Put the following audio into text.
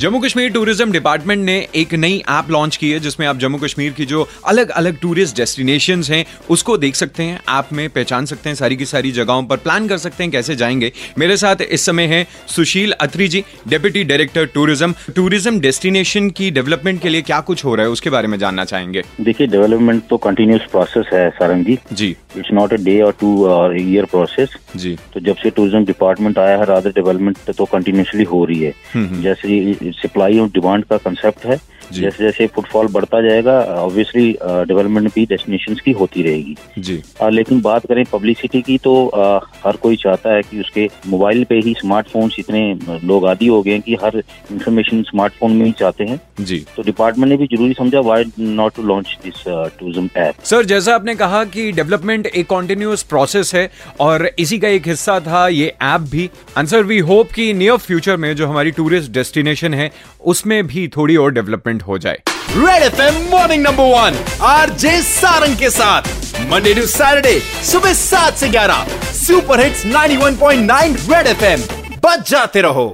Jammu Kashmir tourism department ने एक नई ऐप लॉन्च की है जिसमें आप जम्मू कश्मीर की जो अलग अलग टूरिस्ट डेस्टिनेशंस हैं उसको देख सकते हैं ऐप में पहचान सकते हैं सारी की सारी जगहों पर प्लान कर सकते हैं कैसे जाएँगे। मेरे साथ इस समय है Sushil Atri ji deputy director tourism tourism destination की डेवलपमेंट के लिए क्या कुछ हो रहा है उसके बारे में जानना चाहेंगे। देखिए डेवलपमेंट तो कंटिन्यूस प्रोसेस है Sarang ji. Ji. It's not a day और टू और ईयर प्रोसेस जी। तो जब से टूरिज़्म डिपार्टमेंट आया है रादर डेवलपमेंट तो कंटिन्यूसली हो रही है। जैसे सप्लाई और डिमांड का कंसेप्ट है। जैसे जैसे फुटफॉल बढ़ता जाएगा ऑब्वियसली डेवलपमेंट भी डेस्टिनेशन की होती रहेगी। जी। आ, लेकिन बात करें पब्लिसिटी की तो आ, हर कोई चाहता है कि उसके मोबाइल पे ही स्मार्टफोन्स इतने लोग आदि हो गए हैं कि हर इंफॉर्मेशन स्मार्टफ़ोन में ही चाहते हैं। जी। तो डिपार्टमेंट ने भी ज़रूरी समझा why not to launch this tourism app sir जैसा आपने कहा कि डेवलपमेंट एक कॉन्टिन्यूस प्रोसेस है और इसी का एक हिस्सा था ये ऐप भी। आंसर वी होप कि नियर फ्यूचर में जो हमारी टूरिस्ट डेस्टिनेशन है उसमें भी थोड़ी और डेवलपमेंट हो जाए। Red F M morning number one R J Sarang के साथ। मंडे टू सैटरडे सुबह सात से ग्यारह। Super hits 91.9 red F M बच जाते रहो।